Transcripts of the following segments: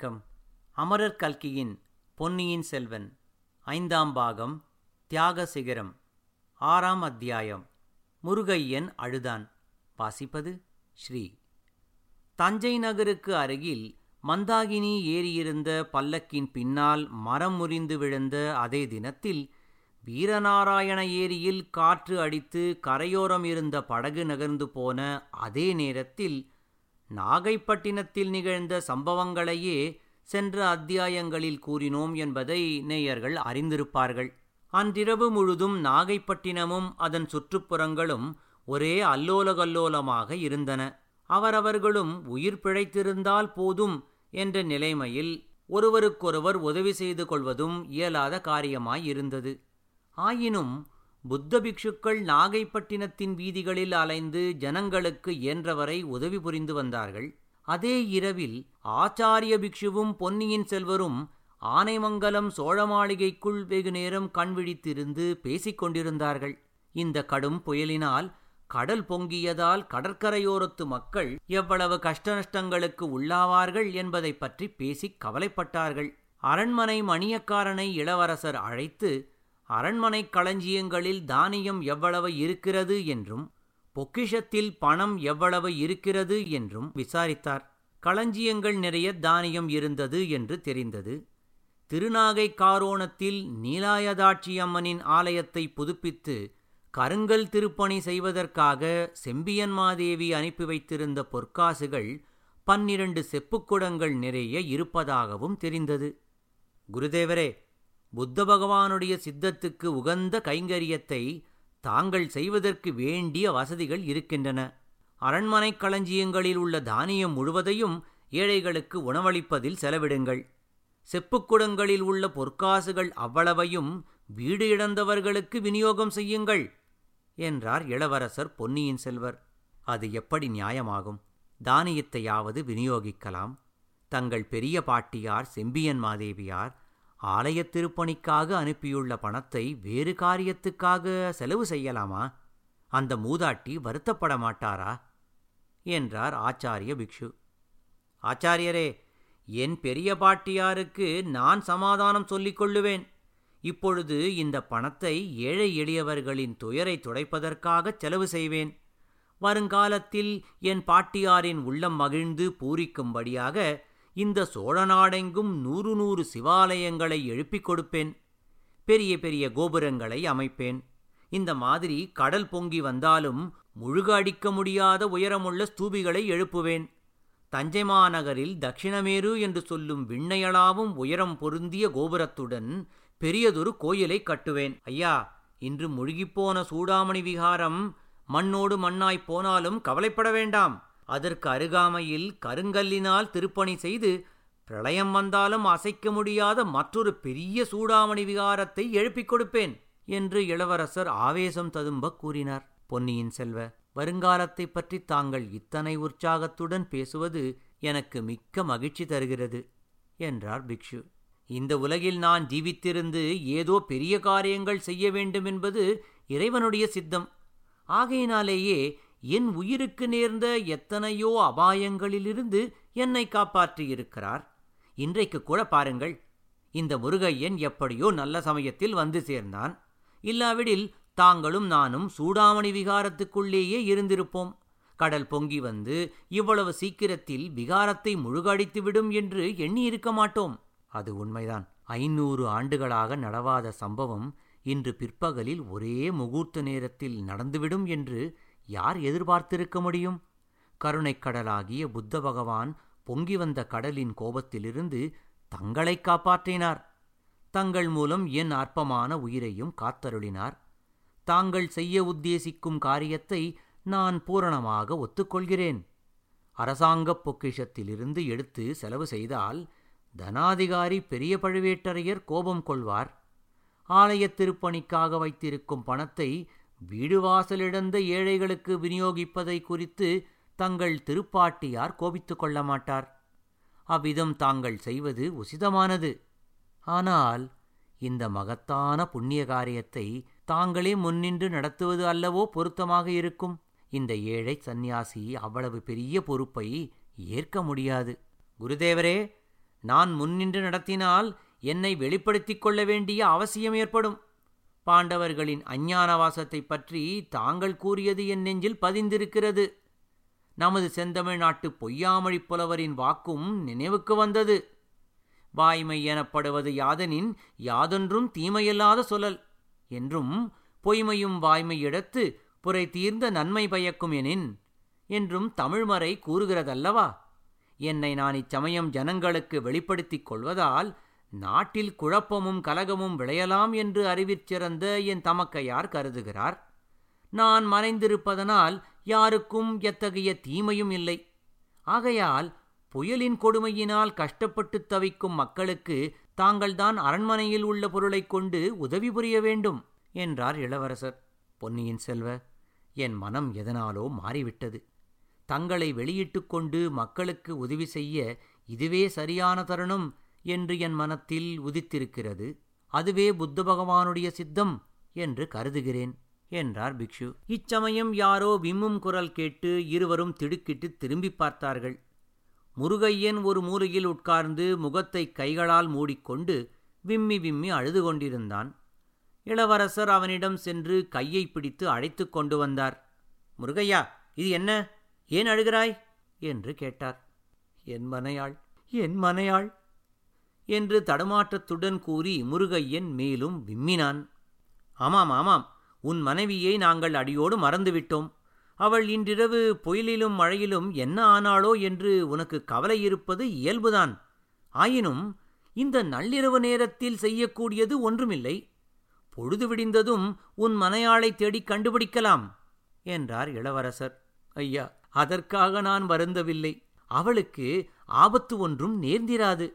வணக்கம். அமரர் கல்கியின் பொன்னியின் செல்வன் ஐந்தாம் பாகம் தியாக சிகரம் ஆறாம் அத்தியாயம் முருகையன் அழுதான். வாசிப்பது ஸ்ரீ. தஞ்சை நகருக்கு அருகில் மந்தாகினி ஏறியிருந்த பல்லக்கின் பின்னால் மரம் முறிந்து விழுந்த அதே தினத்தில் வீரநாராயண ஏரியில் காற்று அடித்து கரையோரம் இருந்த படகு நகர்ந்து போன அதே நேரத்தில் நாகைப்பட்டினத்தில் நிகழ்ந்த சம்பவங்களையே சென்ற அத்தியாயங்களில் கூறினோம் என்பதை நேயர்கள் அறிந்திருப்பார்கள். அன்றிரவு முழுதும் நாகைப்பட்டினமும் அதன் சுற்றுப்புறங்களும் ஒரே அல்லோலகல்லோலமாக இருந்தன. அவரவர்களும் உயிர் பிழைத்திருந்தால் போதும் என்ற நிலைமையில் ஒருவருக்கொருவர் உதவி செய்து கொள்வதும் இயலாத காரியமாயிருந்தது ஆயினும் புத்த பிக்ஷுக்கள் நாகைப்பட்டினத்தின் வீதிகளில் அலைந்து ஜனங்களுக்கு இயன்றவரை உதவி புரிந்து வந்தார்கள். அதே இரவில் ஆச்சாரிய பிக்ஷுவும் பொன்னியின் செல்வரும் ஆனைமங்கலம் சோழ மாளிகைக்குள் வெகு நேரம் கண்விழித்திருந்து பேசிக் கொண்டிருந்தார்கள். இந்த கடும் புயலினால் கடல் பொங்கியதால் கடற்கரையோரத்து மக்கள் எவ்வளவு கஷ்டநஷ்டங்களுக்கு உள்ளாவார்கள் என்பதை பற்றி பேசிக் கவலைப்பட்டார்கள். அரண்மனை மணியக்காரனை இளவரசர் அழைத்து அரண்மனை களஞ்சியங்களில் தானியம் எவ்வளவு இருக்கிறது என்றும் பொக்கிஷத்தில் பணம் எவ்வளவு இருக்கிறது என்றும் விசாரித்தார். களஞ்சியங்கள் நிறைய தானியம் இருந்தது என்று தெரிந்தது. திருநாகை காரோணத்தில் நீலாயதாட்சி அம்மனின் ஆலயத்தை புதுப்பித்து கருங்கல் திருப்பணி செய்வதற்காக செம்பியன்மாதேவி அனுப்பி வைத்திருந்த பொற்காசுகள் பன்னிரண்டு செப்புக்குடங்கள் நிறைய இருப்பதாகவும் தெரிந்தது. குருதேவரே புத்த பகவானுடைய சித்தத்துக்கு உகந்த கைங்கரியத்தை தாங்கள் செய்வதற்கு வேண்டிய வசதிகள் இருக்கின்றன. அரண்மனை களஞ்சியங்களில் உள்ள தானியம் முழுவதையும் ஏழைகளுக்கு உணவளிப்பதில் செலவிடுங்கள். செப்புக்குடங்களில் உள்ள பொற்காசுகள் அவ்வளவையும் வீடு இழந்தவர்களுக்கு விநியோகம் செய்யுங்கள் என்றார் இளவரசர் பொன்னியின் செல்வர். அது எப்படி நியாயமாகும்? தானியத்தையாவது விநியோகிக்கலாம். தங்கள் பெரிய பாட்டியார் செம்பியன் மாதேவியார் ஆலயத் திருப்பணிக்காக அனுப்பியுள்ள பணத்தை வேறு காரியத்துக்காக செலவு செய்யலாமா? அந்த மூதாட்டி வருத்தப்பட மாட்டாரா? என்றார் ஆச்சாரிய பிக்ஷு. ஆச்சாரியரே என் பெரிய பாட்டியாருக்கு நான் சமாதானம் சொல்லிக் கொள்ளுவேன். இப்பொழுது இந்த பணத்தை ஏழை எளியவர்களின் துயரை துடைப்பதற்காகச் செலவு செய்வேன். வருங்காலத்தில் என் பாட்டியாரின் உள்ளம் மகிழ்ந்து பூரிக்கும்படியாக இந்த சோழ நாடெங்கும் நூறு நூறு சிவாலயங்களை எழுப்பிக் கொடுப்பேன். பெரிய பெரிய கோபுரங்களை அமைப்பேன். இந்த மாதிரி கடல் பொங்கி வந்தாலும் முழுக அடிக்க முடியாத உயரமுள்ள ஸ்தூபிகளை எழுப்புவேன். தஞ்சை மாநகரில் தட்சிணமேரு என்று சொல்லும் விண்ணையளாவும் உயரம் பொருந்திய கோபுரத்துடன் பெரியதொரு கோயிலை கட்டுவேன். ஐயா இன்று முழுகிப்போன சூடாமணி விகாரம் மண்ணோடு மண்ணாய்ப் போனாலும் கவலைப்பட வேண்டாம். அதற்கு அருகாமையில் கருங்கல்லினால் திருப்பணி செய்து பிரளயம் வந்தாலும் அசைக்க முடியாத மற்றொரு பெரிய சூடாமணி விகாரத்தை எழுப்பிக் கொடுப்பேன் என்று இளவரசர் ஆவேசம் ததும்ப கூறினார். பொன்னியின் செல்வ வருங்காலத்தை பற்றி தாங்கள் இத்தனை உற்சாகத்துடன் பேசுவது எனக்கு மிக்க மகிழ்ச்சி தருகிறது என்றார் பிக்ஷு. இந்த உலகில் நான் ஜீவித்திருந்து ஏதோ பெரிய காரியங்கள் செய்ய வேண்டும் என்பது இறைவனுடைய சித்தம். ஆகையினாலேயே என் உயிருக்கு நேர்ந்த எத்தனையோ அபாயங்களிலிருந்து என்னை காப்பாற்றியிருக்கிறார். இன்றைக்கு கூட பாருங்கள் இந்த முருகையன் எப்படியோ நல்ல சமயத்தில் வந்து சேர்ந்தான். இல்லாவிடில் தாங்களும் நானும் சூடாமணி விகாரத்துக்குள்ளேயே இருந்திருப்போம். கடல் பொங்கி வந்து இவ்வளவு சீக்கிரத்தில் விகாரத்தை முழுகடித்துவிடும் என்று எண்ணியிருக்க மாட்டோம். அது உண்மைதான். ஐநூறு ஆண்டுகளாக நடவாத சம்பவம் இன்று பிற்பகலில் ஒரே முகூர்த்த நேரத்தில் நடந்துவிடும் என்று யார் எதிர்பார்த்திருக்க முடியும்? கருணைக் கடலாகிய புத்த பகவான் பொங்கி வந்த கடலின் கோபத்திலிருந்து தங்களை காப்பாற்றினார். தங்கள் மூலம் என் அற்பமான உயிரையும் காத்தருளினார். தாங்கள் செய்ய உத்தேசிக்கும் காரியத்தை நான் பூரணமாக ஒத்துக்கொள்கிறேன். அரசாங்கப் பொக்கிஷத்திலிருந்து எடுத்து செலவு செய்தால் தனாதிகாரி பெரிய பழுவேட்டரையர் கோபம் கொள்வார். ஆலயத் திருப்பணிக்காக வைத்திருக்கும் பணத்தை வீடு வாசலிழந்த ஏழைகளுக்கு விநியோகிப்பதை குறித்து தங்கள் திருப்பாட்டியார் கோபித்துக் கொள்ள மாட்டார். அவ்விதம் தாங்கள் செய்வது உசிதமானது. ஆனால் இந்த மகத்தான புண்ணிய காரியத்தை தாங்களே முன்னின்று நடத்துவது அல்லவோ பொருத்தமாக இருக்கும். இந்த ஏழை சந்நியாசி அவ்வளவு பெரிய பொறுப்பை ஏற்க முடியாது. குருதேவரே நான் முன்னின்று நடத்தினால் என்னை வெளிப்படுத்திக் கொள்ள வேண்டிய அவசியம் ஏற்படும். பாண்டவர்களின் அஞ்ஞானவாசத்தைப் பற்றி தாங்கள் கூறியது என் நெஞ்சில் பதிந்திருக்கிறது. நமது செந்தமிழ் நாட்டு புலவரின் வாக்கும் நினைவுக்கு வந்தது. வாய்மை எனப்படுவது யாதனின் யாதொன்றும் தீமையில்லாத சொல்லல் என்றும் பொய்மையும் வாய்மை இடத்து புரை தீர்ந்த நன்மை பயக்கும் எனின் என்றும் தமிழ்மறை கூறுகிறதல்லவா? என்னை நான் இச்சமயம் ஜனங்களுக்கு வெளிப்படுத்திக் கொள்வதால் நாட்டில் குழப்பமும் கலகமும் விளையலாம் என்று அறிவிற் சிறந்த என் தமக்கையார் கருதுகிறார். நான் மறைந்திருப்பதனால் யாருக்கும் எத்தகைய தீமையும் இல்லை. ஆகையால் புயலின் கொடுமையினால் கஷ்டப்பட்டு தவிக்கும் மக்களுக்கு தாங்கள்தான் அரண்மனையில் உள்ள பொருளைக் கொண்டு உதவி புரிய வேண்டும் என்றார் இளவரசர். பொன்னியின் செல்வ என் மனம் எதனாலோ மாறிவிட்டது. தங்களை வெளியிட்டுக் கொண்டு மக்களுக்கு உதவி செய்ய இதுவே சரியான தருணம் என்று என் மனத்தில் உதித்திருக்கிறது. அதுவே புத்த பகவானுடைய சித்தம் என்று கருதுகிறேன் என்றார் பிக்ஷு. இச்சமயம் யாரோ விம்மும் குரல் கேட்டு இருவரும் திடுக்கிட்டு திரும்பி பார்த்தார்கள். முருகையன் ஒரு மூலையில் உட்கார்ந்து முகத்தை கைகளால் மூடிக்கொண்டு விம்மி விம்மி அழுது கொண்டிருந்தான். இளவரசர் அவனிடம் சென்று கையை பிடித்து அழைத்து கொண்டு வந்தார். முருகையா இது என்ன? ஏன் அழுகிறாய்? என்று கேட்டார். என் மனையாள் என் மனையாள் என்று தடுமாற்றத்துடன் கூறி முருகையன் மேலும் விம்மினான். ஆமாம் ஆமாம் உன் மனைவியை நாங்கள் அடியோடு மறந்துவிட்டோம். அவள் இன்றிரவு புயலிலும் மழையிலும் என்ன ஆனாளோ என்று உனக்கு கவலை இருப்பது இயல்புதான். ஆயினும் இந்த நள்ளிரவு நேரத்தில் செய்யக்கூடியது ஒன்றுமில்லை. பொழுது விடிந்ததும் உன் மனையாளை தேடிக் கண்டுபிடிக்கலாம் என்றார் இளவரசர். ஐயா அதற்காக நான் வருந்தவில்லை. அவளுக்கு ஆபத்து ஒன்றும் நேர்ந்திராது.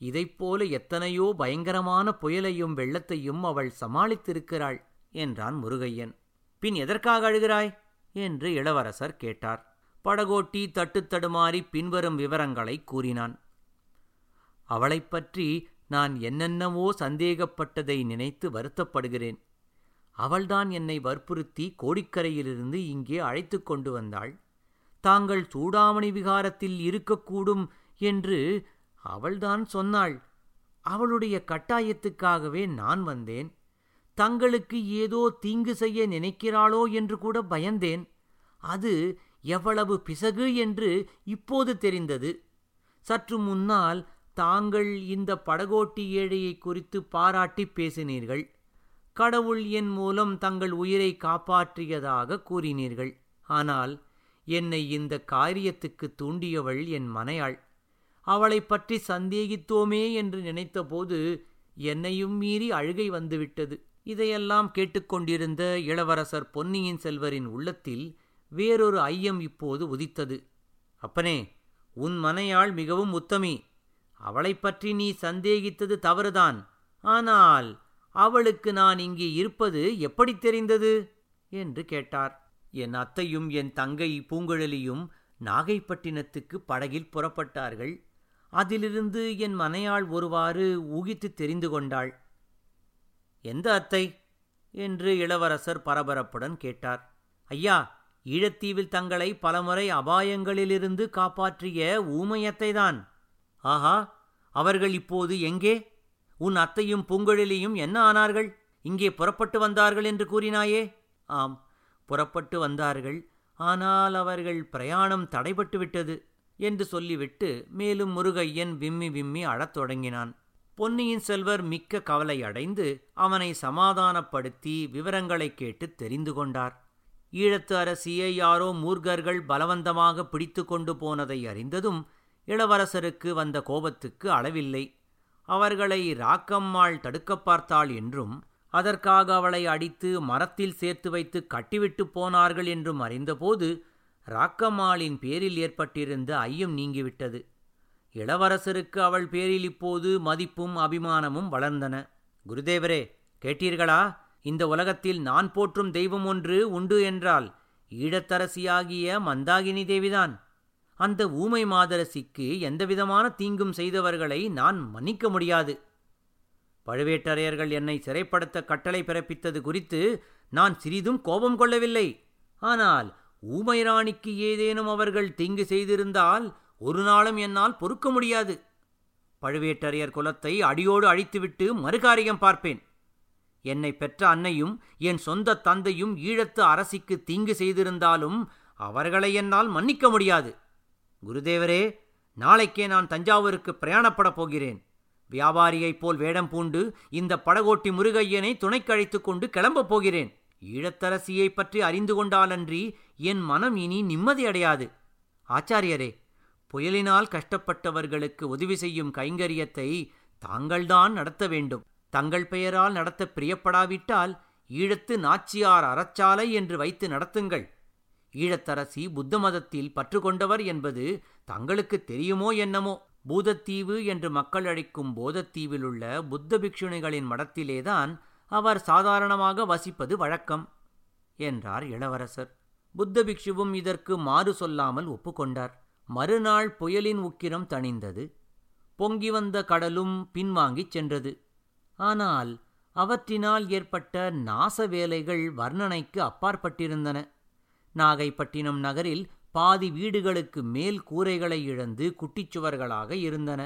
இதைப்போல எத்தனையோ பயங்கரமான புயலையும் வெள்ளத்தையும் அவள் சமாளித்திருக்கிறாள் என்றான் முருகையன். பின் எதற்காக அழுகிறாய்? என்று இளவரசர் கேட்டார். படகோட்டி தட்டுத்தடுமாறி பின்வரும் விவரங்களை கூறினான். அவளைப் பற்றி நான் என்னென்னவோ சந்தேகப்பட்டதை நினைத்து வருத்தப்படுகிறேன். அவள்தான் என்னை வற்புறுத்தி கோடிக்கரையிலிருந்து இங்கே அழைத்து கொண்டு வந்தாள். தாங்கள் சூடாமணி விகாரத்தில் இருக்கக்கூடும் என்று அவள்தான் சொன்னாள் அவளுடைய கட்டாயத்துக்காகவே நான் வந்தேன். தங்களுக்கு ஏதோ தீங்கு செய்ய நினைக்கிறாளோ என்று கூட பயந்தேன். அது எவ்வளவு பிசகு என்று இப்போது தெரிந்தது. சற்று முன்னால் தாங்கள் இந்த படகோட்டி ஏழையை குறித்து பாராட்டி பேசினீர்கள். கடவுள் என் மூலம் தங்கள் உயிரை காப்பாற்றியதாக கூறினீர்கள். ஆனால் என்னை இந்த காரியத்துக்கு தூண்டியவள் என் மனையாள். அவளைப் பற்றி சந்தேகித்தோமே என்று நினைத்தபோது என்னையும் மீறி அழுகை வந்துவிட்டது. இதையெல்லாம் கேட்டுக்கொண்டிருந்த இளவரசர் பொன்னியின் செல்வரின் உள்ளத்தில் வேறொரு ஐயம் இப்போது உதித்தது. அப்பனே உன் மனையாள் மிகவும் உத்தமி. அவளைப் பற்றி நீ சந்தேகித்தது தவறுதான். ஆனால் அவளுக்கு நான் இங்கே இருப்பது எப்படி தெரிந்தது? என்று கேட்டார். என் அத்தையும் என் தங்கை பூங்குழலியும் நாகைப்பட்டினத்துக்கு படகில் புறப்பட்டார்கள். அதிலிருந்து என் மனையாள் ஒருவாறு ஊகித்து தெரிந்து கொண்டாள். எந்த அத்தை? என்று இளவரசர் பரபரப்புடன் கேட்டார். ஐயா ஈழத்தீவில் தங்களை பலமுறை அபாயங்களிலிருந்து காப்பாற்றிய ஊமையத்தைதான் ஆஹா அவர்கள் இப்போது எங்கே? உன் அத்தையும் பூங்குழலியும் என்ன ஆனார்கள்? இங்கே புறப்பட்டு வந்தார்கள் என்று கூறினாயே? ஆம் புறப்பட்டு வந்தார்கள். ஆனால் அவர்கள் பிரயாணம் தடைபட்டு விட்டது என்று சொல்லிவிட்டு மேலும் முருகையன் விம்மி விம்மி அழத் தொடங்கினான். பொன்னியின் செல்வர் மிக்க கவலை அடைந்து அவனை சமாதானப்படுத்தி விவரங்களை கேட்டு தெரிந்து கொண்டார். ஈழத்து அரசியை யாரோ மூர்கர்கள் பலவந்தமாக பிடித்து கொண்டு போனதை அறிந்ததும் இளவரசருக்கு வந்த கோபத்துக்கு அளவில்லை. அவர்களை ராக்கம்மாள் தடுக்கப் பார்த்தாள் என்றும் அதற்காக அவளை அடித்து மரத்தில் சேர்த்து வைத்து கட்டிவிட்டு போனார்கள் என்றும் அறிந்தபோது ராக்கம்மாளின் பேரில் ஏற்பட்டிருந்த ஐயம் நீங்கிவிட்டது. இளவரசருக்கு அவள் பேரில் இப்போது மதிப்பும் அபிமானமும் வளர்ந்தன. குருதேவரே கேட்டீர்களா? இந்த உலகத்தில் நான் போற்றும் தெய்வம் ஒன்று உண்டு என்றால் ஈழத்தரசியாகிய மந்தாகினி தேவிதான். அந்த ஊமை மாதரசிக்கு எந்தவிதமான தீங்கும் செய்தவர்களை நான் மன்னிக்க முடியாது. பழுவேட்டரையர்கள் என்னை சிறைப்படுத்த கட்டளை பிறப்பித்தது குறித்து நான் சிறிதும் கோபம் கொள்ளவில்லை. ஆனால் ஊமைராணிக்கு ஏதேனும் அவர்கள் தீங்கு செய்திருந்தால் ஒரு நாளும் என்னால் பொறுக்க முடியாது. பழுவேட்டரையர் குலத்தை அடியோடு அழித்துவிட்டு மறுகாரியம் பார்ப்பேன். என்னை பெற்ற அன்னையும் என் சொந்த தந்தையும் ஈழத்து அரசிக்கு தீங்கு செய்திருந்தாலும் அவர்களை என்னால் மன்னிக்க முடியாது. குருதேவரே நாளைக்கே நான் தஞ்சாவூருக்கு பிரயாணப்படப் போகிறேன். வியாபாரியைப் போல் வேடம் பூண்டு இந்த படகோட்டி முருகையனை துணைக்கழைத்துக் கொண்டு கிளம்பப் போகிறேன். ஈழத்தரசியைப் பற்றி அறிந்து கொண்டாலன்றி என் மனம் இனி நிம்மதியடையாது ஆச்சாரியரே புயலினால் கஷ்டப்பட்டவர்களுக்கு உதவி செய்யும் கைங்கரியத்தை தாங்கள்தான் நடத்த வேண்டும். தங்கள் பெயரால் நடத்த பிரியப்படாவிட்டால் ஈழத்து நாச்சியார் அறச்சாலை என்று வைத்து நடத்துங்கள். ஈழத்தரசி புத்த மதத்தில் பற்று கொண்டவர் என்பது தங்களுக்கு தெரியுமோ என்னமோ? பூதத்தீவு என்று மக்கள் அழைக்கும் போதத்தீவிலுள்ள புத்த பிக்ஷுணிகளின் மடத்திலேதான் அவர் சாதாரணமாக வசிப்பது வழக்கம் என்றார் இளவரசர். புத்த பிக்ஷுவும் இதற்கு மாறு சொல்லாமல் ஒப்புக்கொண்டார். மறுநாள் புயலின் உக்கிரம் தணிந்தது. பொங்கி வந்த கடலும் பின்வாங்கிச் சென்றது. ஆனால் அவற்றினால் ஏற்பட்ட நாச வேலைகள் வர்ணனைக்கு அப்பாற்பட்டிருந்தன. நாகைப்பட்டினம் நகரில் பாதி வீடுகளுக்கு மேல் கூரைகளை இழந்து குட்டிச்சுவர்களாக இருந்தன.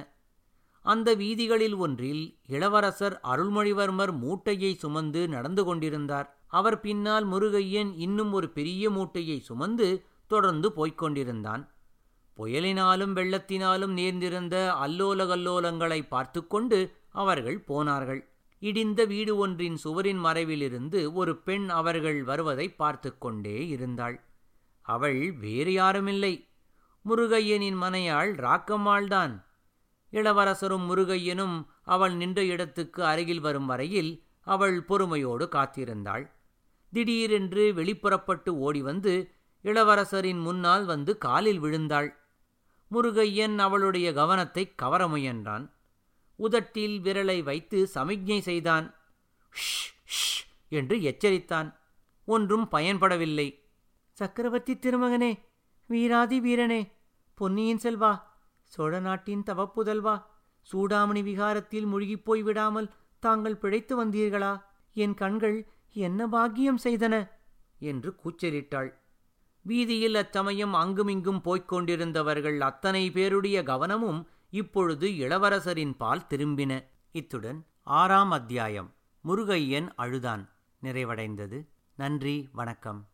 அந்த வீதிகளில் ஒன்றில் இளவரசர் அருள்மொழிவர்மர் மூட்டையை சுமந்து நடந்து கொண்டிருந்தார். அவர் பின்னால் முருகையன் இன்னும் ஒரு பெரிய மூட்டையை சுமந்து தொடர்ந்து போய்க் கொண்டிருந்தான். புயலினாலும் வெள்ளத்தினாலும் நேர்ந்திருந்த அல்லோல கல்லோலங்களை பார்த்து கொண்டு அவர்கள் போனார்கள். இடிந்த வீடு ஒன்றின் சுவரின் மறைவிலிருந்து ஒரு பெண் அவர்கள் வருவதை பார்த்து கொண்டே இருந்தாள். அவள் வேறு யாருமில்லை. முருகையனின் மனையாள் ராக்கம்மாள்தான். இளவரசரும் முருகையனும் அவள் நின்ற இடத்துக்கு அருகில் வரும் வரையில் அவள் பொறுமையோடு காத்திருந்தாள். திடீரென்று வெளிப்புறப்பட்டு ஓடி வந்து இளவரசரின் முன்னால் வந்து காலில் விழுந்தாள். முருகையன் அவளுடைய கவனத்தை கவர முயன்றான். உதட்டில் விரலை வைத்து சமிக்ஞை செய்தான். ஷ் ஷ் என்று எச்சரித்தான். ஒன்றும் பயன்படவில்லை. சக்கரவர்த்தி திருமகனே வீராதி வீரனே பொன்னியின் செல்வா சோழ நாட்டின் தவப்புதல்வா சூடாமணி விகாரத்தில் முழுகிப் போய் விடாமல் தாங்கள் பிழைத்து வந்தீர்களா? என் கண்கள் என்ன பாக்கியம் செய்தன? என்று கூச்சலிட்டாள். வீதியில் அச்சமயம் அங்குமிங்கும் போய்க் கொண்டிருந்தவர்கள் அத்தனை பேருடைய கவனமும் இப்பொழுது இளவரசரின் பால் திரும்பின. இத்துடன் ஆறாம் அத்தியாயம் முருகையன் அழுதான். நிறைவடைந்தது. நன்றி வணக்கம்.